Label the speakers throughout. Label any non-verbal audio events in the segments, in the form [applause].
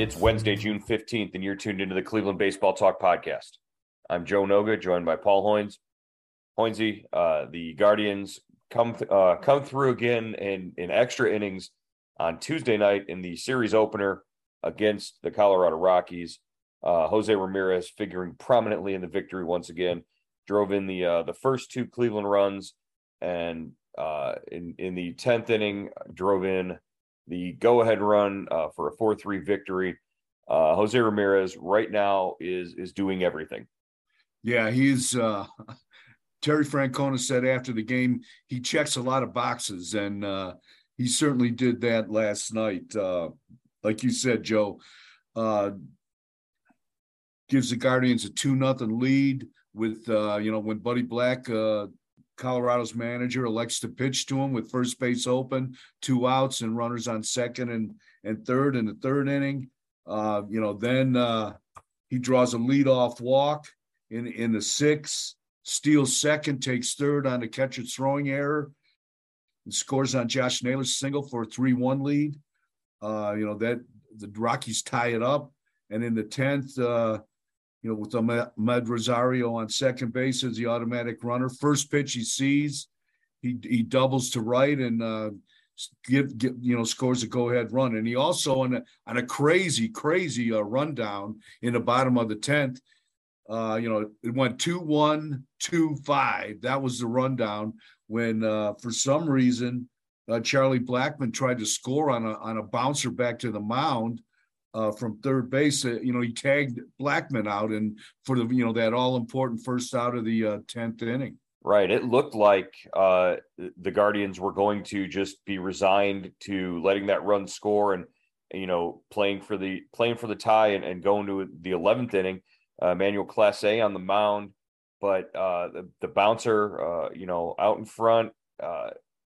Speaker 1: It's Wednesday, June 15th, and you're tuned into the Cleveland Baseball Talk podcast. I'm Joe Noga, joined by Paul Hoynes. Hoynesy, uh, the Guardians come uh, come through again in, in extra innings on Tuesday night in the series opener against the Colorado Rockies. Uh, Jose Ramirez figuring prominently in the victory once again, drove in the uh, the first two Cleveland runs, and uh, in in the tenth inning drove in the go ahead run uh, for a 4 3 victory. Uh, Jose Ramirez right now is is doing everything.
Speaker 2: Yeah, he's uh, [laughs] Terry Francona said after the game he checks a lot of boxes, and uh, he certainly did that last night. Uh, like you said, Joe, uh, gives the Guardians a two nothing lead with uh, you know when Buddy Black uh, Colorado's manager elects to pitch to him with first base open, two outs and runners on second and and third in the third inning. Uh, you know, then uh, he draws a leadoff walk in in the sixth, steals second, takes third on the catcher throwing error, and scores on Josh Naylor's single for a three-one lead. Uh, you know that the Rockies tie it up, and in the tenth, uh, you know, with Amed Rosario on second base as the automatic runner. First pitch he sees, he he doubles to right and uh, give, give you know scores a go ahead run. And he also on a on a crazy crazy uh, rundown in the bottom of the tenth. Uh, you know, it went two one two five. That was the rundown when uh, for some reason uh, Charlie Blackmon tried to score on a on a bouncer back to the mound uh, from third base. Uh, you know, he tagged Blackmon out and for the you know that all important first out of the uh, tenth inning.
Speaker 1: Right. It looked like uh, the Guardians were going to just be resigned to letting that run score and you know playing for the playing for the tie and, and going to the eleventh inning. Uh, Manuel A on the mound, but the, the bouncer, you know, out in front,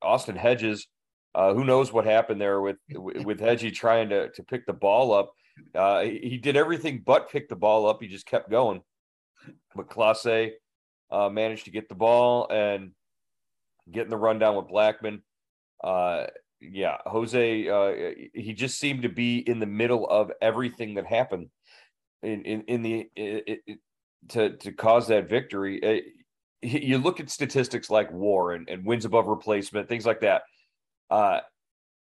Speaker 1: Austin Hedges uh, who knows what happened there with [laughs] with Hedgie trying to to pick the ball up? Uh, he did everything but pick the ball up. He just kept going. But Clase uh, managed to get the ball and getting the rundown with Blackmon. Uh, yeah, Jose. Uh, he just seemed to be in the middle of everything that happened in in in the it, it, to to cause that victory. You look at statistics like WAR and, and wins above replacement, things like that uh,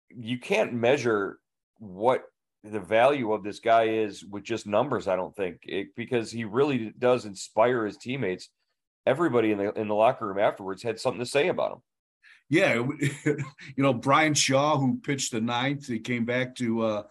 Speaker 1: you can't measure what the value of this guy is with just numbers. I don't think it, because he really does inspire his teammates. Everybody in the in the locker room afterwards had something to say about him.
Speaker 2: Yeah, [laughs] you know Bryan Shaw, who pitched the ninth, he came back to uh,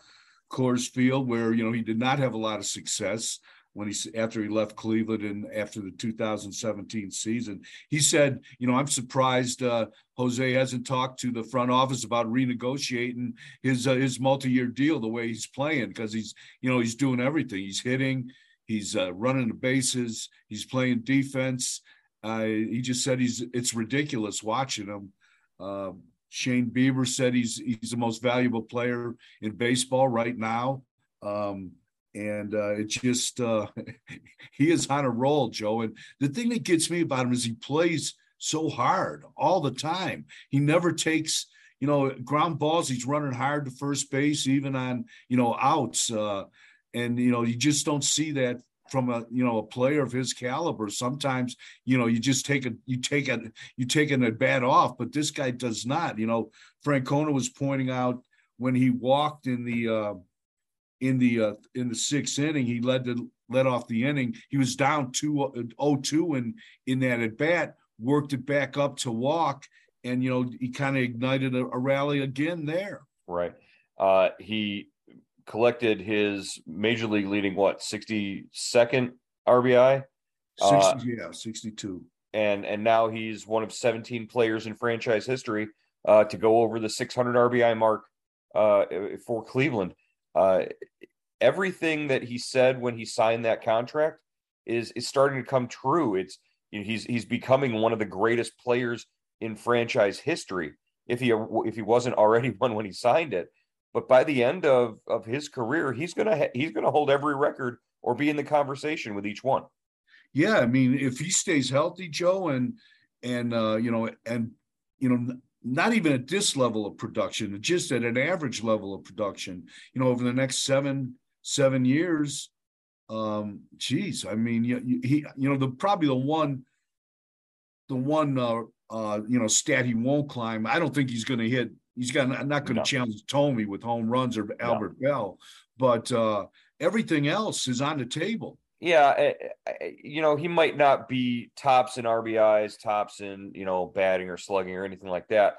Speaker 2: Coors Field, where you know he did not have a lot of success when he after he left Cleveland and after the 2017 season. He said, "You know, I'm surprised uh, Jose hasn't talked to the front office about renegotiating his uh, his multi-year deal the way he's playing because he's you know he's doing everything. He's hitting, he's uh, running the bases, he's playing defense. He just said he's it's ridiculous watching him." Um, Shane Bieber said he's he's the most valuable player in baseball right now. Um, and uh, it just uh, [laughs] he is on a roll, Joe. And the thing that gets me about him is he plays so hard all the time. He never takes you know ground balls. He's running hard to first base, even on you know outs. Uh, and you know you just don't see that from a you know a player of his caliber. Sometimes you know you just take a you take a you taking a bat off, but this guy does not. You know Francona was pointing out when he walked in the uh, in the uh, in the sixth inning. He led the led off the inning. He was down 2 0-2 and in that at bat, worked it back up to walk, and you know he kind of ignited a, a, rally again there.
Speaker 1: Right. Uh, he collected his major league leading what 62nd RBI.
Speaker 2: 60, uh, yeah, 62.
Speaker 1: And and now he's one of 17 players in franchise history uh, to go over the 600 RBI mark uh, for Cleveland. Uh, everything that he said when he signed that contract is is starting to come true. It's you know, he's he's becoming one of the greatest players in franchise history. If he if he wasn't already [laughs] one when he signed it, but by the end of of his career, he's gonna ha- he's gonna hold every record or be in the conversation with each one.
Speaker 2: Yeah, I mean, if he stays healthy, Joe, and and uh, you know, and you know, not even at this level of production, just at an average level of production, you know, over the next seven seven years, um, geez, I mean, you, he, you know, the probably the one, the one, uh, uh, you know, stat he won't climb. I don't think he's going to hit. He's got not going to no. challenge Thome with home runs or Albert no. Belle, but uh, everything else is on the table.
Speaker 1: Yeah, eh, eh, you know, he might not be tops in RBIs, tops in you know batting or slugging or anything like that,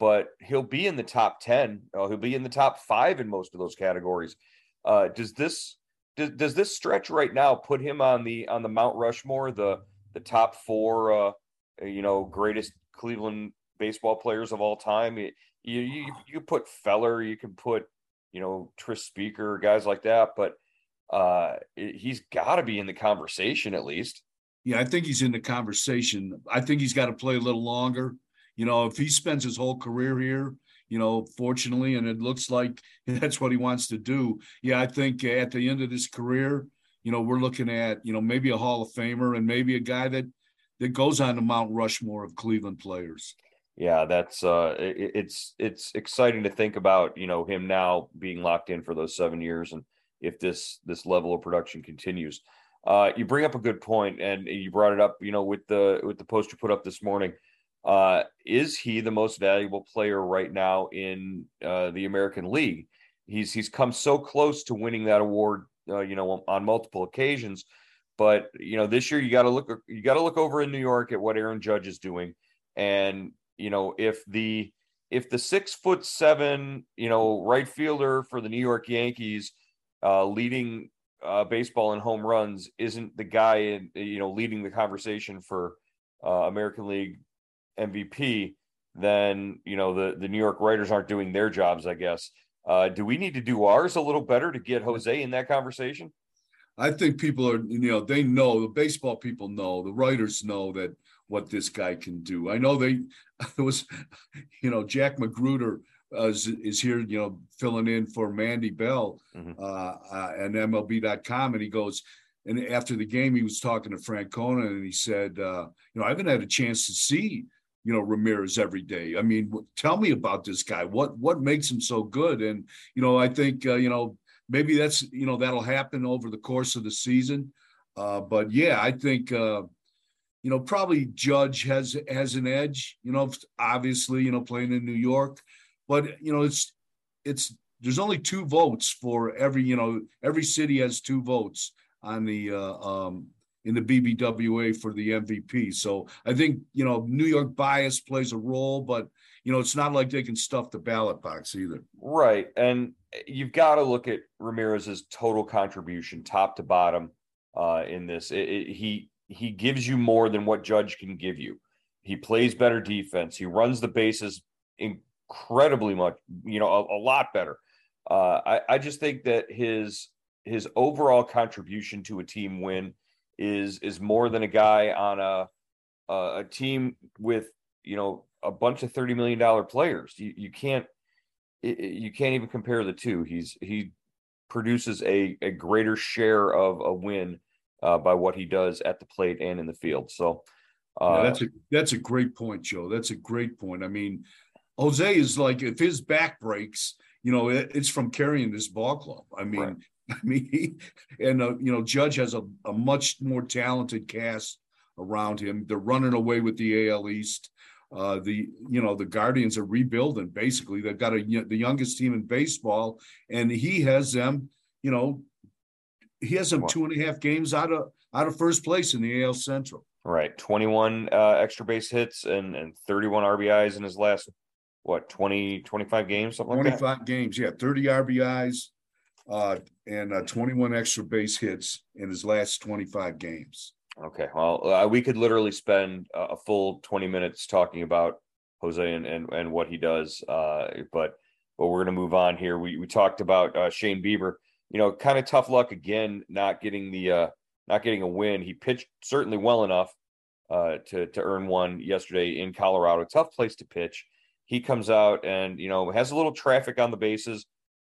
Speaker 1: but he'll be in the top ten. Uh, he'll be in the top five in most of those categories. Uh, does this does, does this stretch right now put him on the on the Mount Rushmore, the the top four, uh, you know, greatest Cleveland baseball players of all time? You you you put Feller, you can put you know Tris Speaker, guys like that, but uh, he's got to be in the conversation at least.
Speaker 2: Yeah, I think he's in the conversation. I think he's got to play a little longer. You know, if he spends his whole career here, you know, fortunately, and it looks like [laughs] that's what he wants to do. Yeah, I think at the end of his career, you know, we're looking at, you know, maybe a Hall of Famer and maybe a guy that that goes on the Mount Rushmore of Cleveland players.
Speaker 1: Yeah, that's uh it, it's it's exciting to think about, you know, him now being locked in for those 7 years and if this this level of production continues. Uh you bring up a good point and you brought it up, you know, with the with the post you put up this morning uh, is he the most valuable player right now in uh, the American League? He's he's come so close to winning that award, uh, you know, on multiple occasions. But you know, this year you got to look you got to look over in New York at what Aaron Judge is doing, and you know, if the if the six foot seven, you know, right fielder for the New York Yankees, uh, leading uh, baseball in home runs, isn't the guy in you know leading the conversation for uh, American League MVP, then you know the the New York writers aren't doing their jobs. I guess. Uh, do we need to do ours a little better to get Jose in that conversation?
Speaker 2: I think people are, you know, they know the baseball people know, the writers know that what this guy can do. I know they, [laughs] it was, you know, Jack Magruder uh, is, is, here, you know, filling in for Mandy Bell mm-hmm. uh, uh, and MLB.com, and he goes, and after the game, he was talking to Francona, and he said, uh, you know, I haven't had a chance to see you know Ramirez every day. I mean, tell me about this guy. What what makes him so good? And you know, I think uh, you know maybe that's you know that'll happen over the course of the season. Uh, but yeah, I think uh, you know probably Judge has has an edge. You know, obviously, you know playing in New York, but you know it's it's there's only two votes for every you know every city has two votes on the uh, um, in the BBWA for the MVP. So I think, you know, New York bias plays a role, but, you know, it's not like they can stuff the ballot box either.
Speaker 1: Right. And you've got to look at Ramirez's total contribution, top to bottom, uh, in this. It, it, he, he gives you more than what Judge can give you. He plays better defense. He runs the bases incredibly much, you know, a, a lot better. Uh, I, I just think that his his overall contribution to a team win is is more than a guy on a a, a team with you know a bunch of 30 million dollar players. You, you can't you can't even compare the two. He's he produces a, a greater share of a win uh, by what he does at the plate and in the field. So
Speaker 2: uh, yeah, that's a that's a great point joe. That's a great point. I mean jose is like if his back breaks you know it, it's from carrying this ball club i mean right. [laughs] I mean, he, and uh, you know, Judge has a, a much more talented cast around him. They're running away with the AL East. Uh, the you know the Guardians are rebuilding. Basically, they've got a the youngest team in baseball, and he has them. You know, he has them two and a half games out of out of first place in the AL Central.
Speaker 1: Right, twenty one uh, extra base hits and and thirty one RBIs in his last what 20 25 games something 25
Speaker 2: games yeah 30 rbis uh, and uh, 21 extra base hits in his last 25 games.
Speaker 1: Okay, well, uh, we could literally spend a full 20 minutes talking about Jose and and, and what he does, uh, but but we're going to move on here. We we talked about uh, Shane Bieber. You know, kind of tough luck again, not getting the uh, not getting a win. He pitched certainly well enough uh, to to earn one yesterday in Colorado. Tough place to pitch. He comes out and you know has a little traffic on the bases,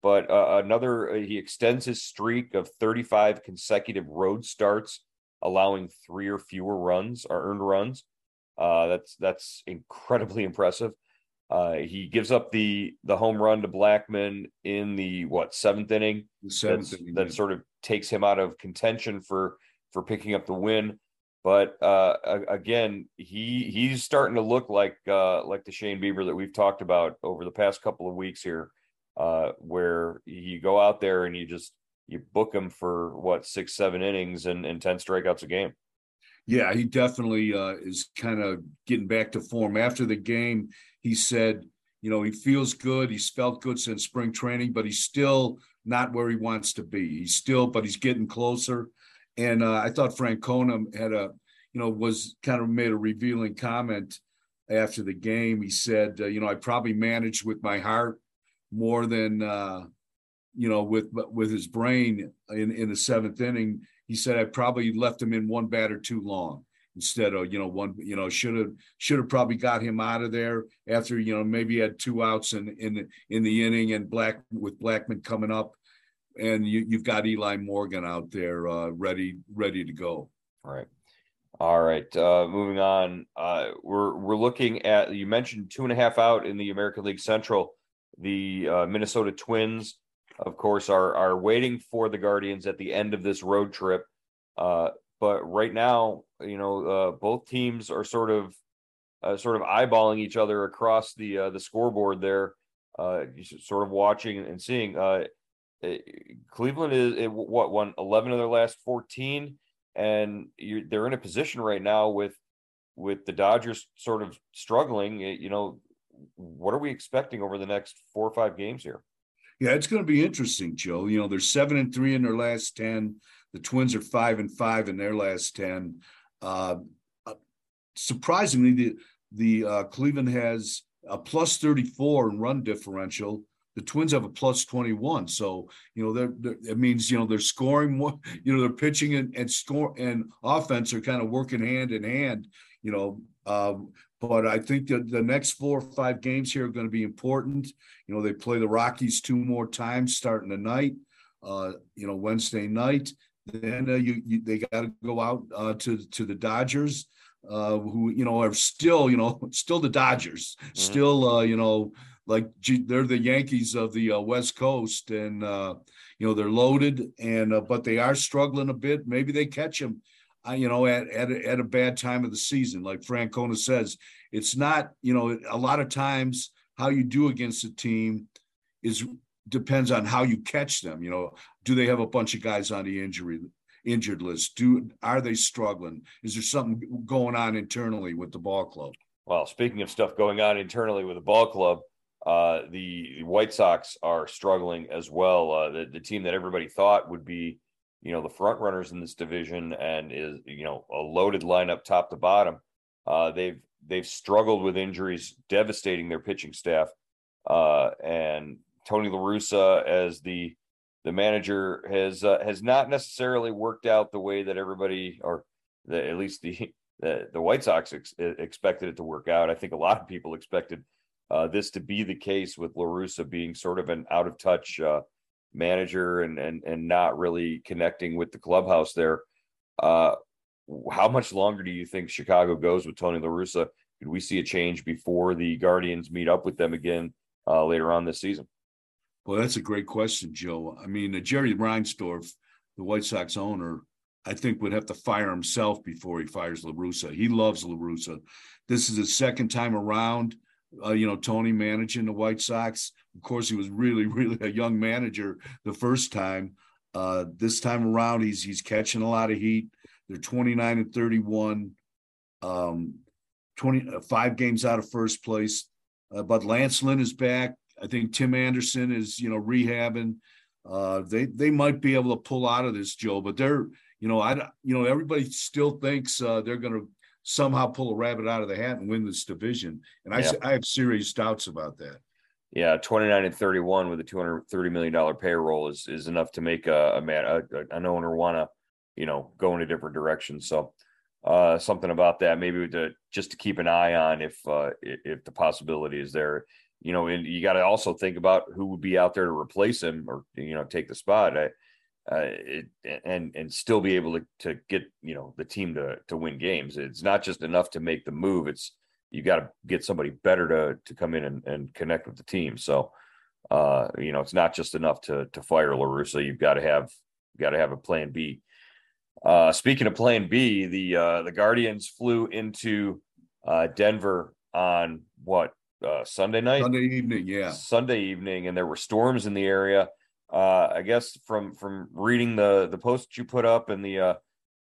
Speaker 1: but uh, another uh, he extends his streak of 35 consecutive road starts, allowing three or fewer runs or earned runs. Uh, that's that's incredibly [laughs] impressive. Uh, he gives up the the home run to Blackmon in the what seventh inning.
Speaker 2: The seventh
Speaker 1: inning, that sort of takes him out of contention for for picking up the win. But uh, again, he he's starting to look like uh, like the Shane Bieber that we've talked about over the past couple of weeks here, uh, where you go out there and you just you book him for what six seven innings and, and ten strikeouts a game.
Speaker 2: Yeah, he definitely uh, is kind of getting back to form. After the game, he said, you know, he feels good. He's felt good since spring training, but he's still not where he wants to be. He's still, but he's getting closer. And uh, I thought Francona had a, you know, was kind of made a revealing comment after the game. He said, uh, you know, I probably managed with my heart more than, uh, you know, with with his brain in in the seventh inning. He said I probably left him in one batter too long instead of you know one you know should have should have probably got him out of there after you know maybe had two outs in in the in the inning and black with Blackmon coming up and you, you've got Eli Morgan out there uh, ready ready to go.
Speaker 1: All right. All right. Uh, moving on. Uh, we're we're looking at you mentioned two and a half out in the American League Central. The uh, Minnesota Twins, of course, are are waiting for the Guardians at the end of this road trip. Uh, but right now, you know, uh, both teams are sort of uh, sort of eyeballing each other across the the scoreboard there, sort of watching and seeing. Eh, Cleveland is it, what won 11 of their last 14 and they're in a position right now with with the Dodgers sort of struggling you know what are we expecting over the next 4 or 5 games here?
Speaker 2: Yeah it's going to be interesting Joe. You know they're 7 and 3 in their last 10 the Twins are 5 and 5 in their last 10 uh, uh, surprisingly the the uh, Cleveland has a plus 34 in run differential the Twins have a plus 21. So, you know, they're, they're, it means, you know, they're scoring more, [laughs] you know, they're pitching and, and score and offense are kind of working hand in hand, you know. Um, but I think that the next four or five games here are going to be important. You know, they play the Rockies two more times starting tonight, uh, you know, Wednesday night. Then uh, you, you, they got to go out uh, to to the Dodgers, uh, who you know are still you know [laughs] still the Dodgers, mm-hmm. still uh, you know like they're the Yankees of the uh, West Coast, and uh, you know they're loaded, and uh, but they are struggling a bit. Maybe they catch them, uh, you know, at at a, at a bad time of the season. Like Francona says, it's not you know a lot of times how you do against a team is depends on how you catch them. You know, do they have a bunch of guys on the injury injured list? Do are they struggling? Is there something going on internally with the ball club?
Speaker 1: Well, speaking of stuff going on internally with the ball club, uh, the White Sox are struggling as well. Uh, the, the team that everybody thought would be, you know, the front runners in this division and is, you know, a loaded lineup top to bottom. Uh, they've they've struggled with injuries, devastating their pitching staff. Uh, and Tony La Russa, as the the manager, has uh, has not necessarily worked out the way that everybody, or the, at least the, [laughs] the the White Sox ex- expected it to work out. I think a lot of people expected uh, this to be the case with La Russa being sort of an out of touch uh, manager and and and not really connecting with the clubhouse there. Uh, how much longer do you think Chicago goes with Tony La Russa? Could we see a change before the Guardians meet up with them again uh, later on this season?
Speaker 2: Well, that's a great question, Joe. I mean, uh, Jerry Reinsdorf, the White Sox owner, I think would have to fire himself before he fires La Russa. He loves La Russa. This is his second time around uh, you know, Tony managing the White Sox. Of course, he was really, [laughs] really a young manager the first time. Uh, this time around, he's he's catching a lot of heat. They're 29 and 31, um, 25 uh, games out of first place. Uh, but Lance Lynn is back. I think Tim Anderson is, you know, rehabbing. uh, they they might be able to pull out of this, Joe. But they're you know I you know everybody still thinks uh, they're going to somehow pull a rabbit out of the hat and win this division, and I yeah. I have serious doubts about that.
Speaker 1: Yeah, twenty nine and thirty one with a two hundred thirty million dollar payroll is is enough to make a, a man a, an owner want to you know go in a different direction. So uh, something about that maybe to just to keep an eye on if uh, if the possibility is there you know, and you got to also think about who would be out there to replace him or you know take the spot. I, uh, it, and and still be able to to get you know the team to to win games. It's not just enough to make the move. It's you got to get somebody better to to come in and, and connect with the team. So, uh, you know, it's not just enough to to fire La Russa. You've got to have got to have a plan B. Uh, speaking of plan B, the uh, the Guardians flew into uh, Denver on what uh, Sunday night,
Speaker 2: Sunday evening, yeah,
Speaker 1: Sunday evening, and there were storms in the area. Uh, I guess from from reading the the post you put up and the uh,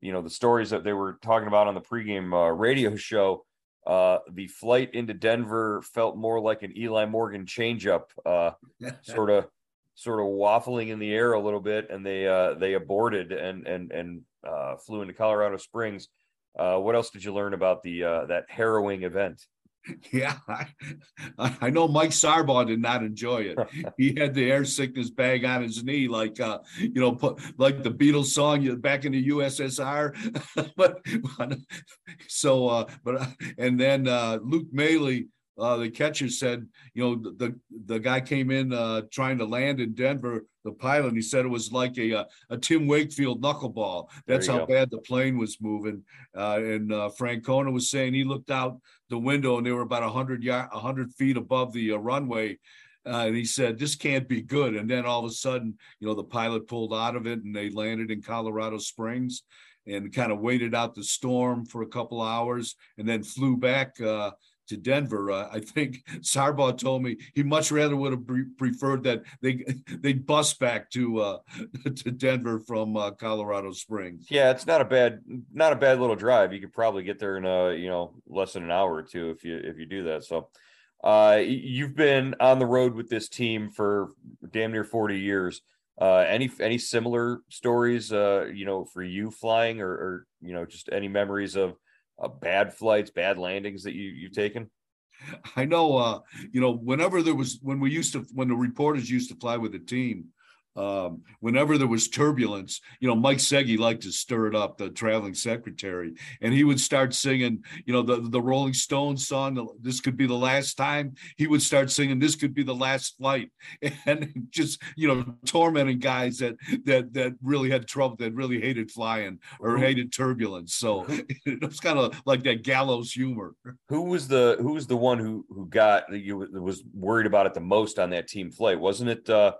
Speaker 1: you know the stories that they were talking about on the pregame uh, radio show, uh, the flight into Denver felt more like an Eli Morgan changeup, uh, sort of sort of waffling in the air a little bit, and they uh, they aborted and and and uh, flew into Colorado Springs. Uh, what else did you learn about the uh, that harrowing event? [laughs]
Speaker 2: Yeah, I, I know Mike Sarbaugh did not enjoy it. [laughs] he had the air sickness bag on his knee, like uh, you know, put, like the Beatles song back in the USSR. [laughs] but so, uh, but and then uh, Luke Maile uh, the catcher said, you know, the the guy came in uh, trying to land in Denver, the pilot, and he said it was like a a, a Tim Wakefield knuckleball. That's how go. bad the plane was moving. Uh, and uh, Francona was saying he looked out the window and they were about hundred yard, hundred feet above the uh, runway. Uh, and he said, "This can't be good." And then all of a sudden, you know, the pilot pulled out of it, and they landed in Colorado Springs, and kind of waited out the storm for a couple hours, and then flew back uh, to Denver. Uh, I think Sarbaugh told me he much rather would have pre- preferred that they [laughs] they bus back to uh, [laughs] to Denver from uh, Colorado Springs.
Speaker 1: Yeah, it's not a bad not a bad little drive. You could probably get there in a you know less than an hour or two if you if you do that. So. Uh, you've been on the road with this team for damn near 40 years. Uh, any any similar stories, uh, you know, for you flying, or, or you know, just any memories of uh, bad flights, bad landings that you you've taken?
Speaker 2: I know, uh, you know, whenever there was when we used to when the reporters used to fly with the team, um, whenever there was turbulence, you know, Mike Seghi liked to stir it up, the traveling secretary, and he would start singing, you know, the, the Rolling Stones song, This Could Be the Last Time. He would start singing, This Could Be the Last Flight, [laughs] and just, you know, tormenting guys that that that really had trouble, that really hated flying or hated turbulence. So [laughs] it was kind of like that gallows humor.
Speaker 1: Who was the who was the one who who got you was worried about it the most on that team flight? Wasn't it uh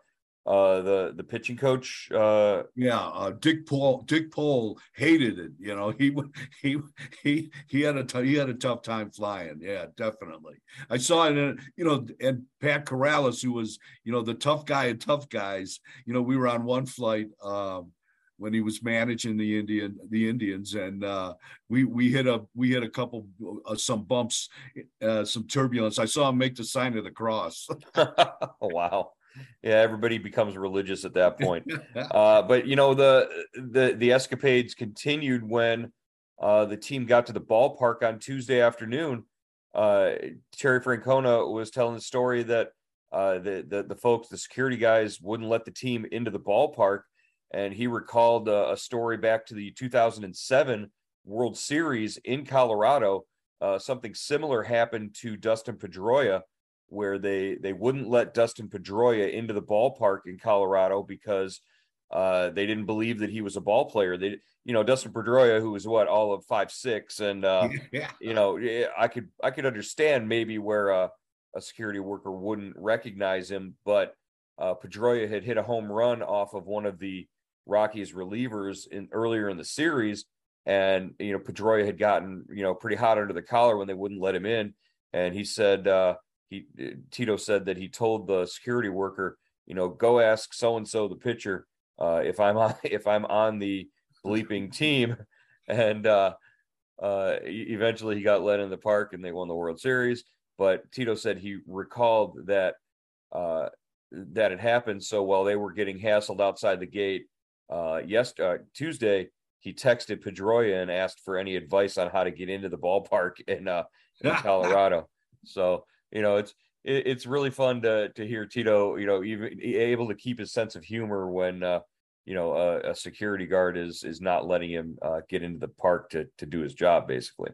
Speaker 1: uh the the pitching coach uh
Speaker 2: yeah uh dick pole dick pole hated it you know [laughs] he he he he had a t- he had a tough time flying yeah definitely i saw it in, you know and pat corrales who was you know the tough guy of tough guys you know we were on one flight um when he was managing the Indian the Indians, and uh, we we hit a we hit a couple uh, some bumps, uh, some turbulence. I saw him make the sign of the cross.
Speaker 1: oh, [laughs] wow! Yeah everybody becomes religious at that point. [laughs] Uh, but you know the the the escapades continued when uh, the team got to the ballpark on tuesday afternoon. Uh, terry francona was telling the story that uh, the, the the folks the security guys wouldn't let the team into the ballpark. And he recalled a, a story back to the 2007 world series in colorado. Uh, something similar happened to dustin pedroia where they they wouldn't let Dustin Pedroia into the ballpark in Colorado because uh, they didn't believe that he was a ball player. They, you know, Dustin Pedroia, who was what all of five six, and uh, [laughs] yeah. you know, I could I could understand maybe where a, a security worker wouldn't recognize him, but uh, Pedroia had hit a home run off of one of the Rockies relievers in earlier in the series, and you know, Pedroia had gotten you know pretty hot under the collar when they wouldn't let him in, and he said. Uh, he Tito said that he told the security worker, you know, go ask so and so the pitcher uh, if I'm [laughs] on if I'm on the bleeping team, [laughs] and uh, uh, eventually he got let in the park and they won the World Series. But Tito said he recalled that uh, that had happened. So while they were getting hassled outside the gate, uh, yes, uh, Tuesday he texted Pedroia and asked for any advice on how to get into the ballpark in uh, in [laughs] Colorado. So you know, it's it, it's really fun to to hear Tito, you know, even able to keep his sense of humor when uh, you know a, a security guard is is not letting him uh, get into the park to to do his job, basically.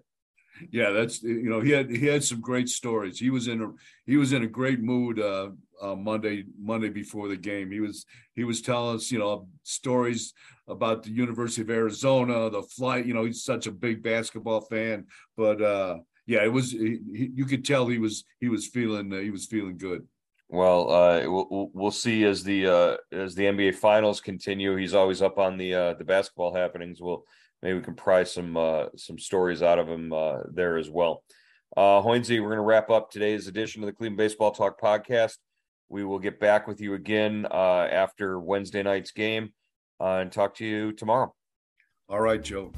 Speaker 2: Yeah, that's you know he had he had some great stories. He was in a he was in a great mood uh, uh, Monday Monday before the game. He was he was telling us you know stories about the University of Arizona, the flight. You know he's such a big basketball fan, but uh, yeah, it was he, you could tell he was he was feeling uh, he was feeling good.
Speaker 1: Well, uh, we'll we'll see as the uh, as the NBA finals continue. He's always up on the uh, the basketball happenings. We'll maybe we can pry some uh, some stories out of him uh, there as well. Uh, Hoynesy, we're going to wrap up today's edition of the Cleveland Baseball Talk podcast. We will get back with you again uh, after Wednesday night's game uh, and talk to you tomorrow.
Speaker 2: All right, Joe.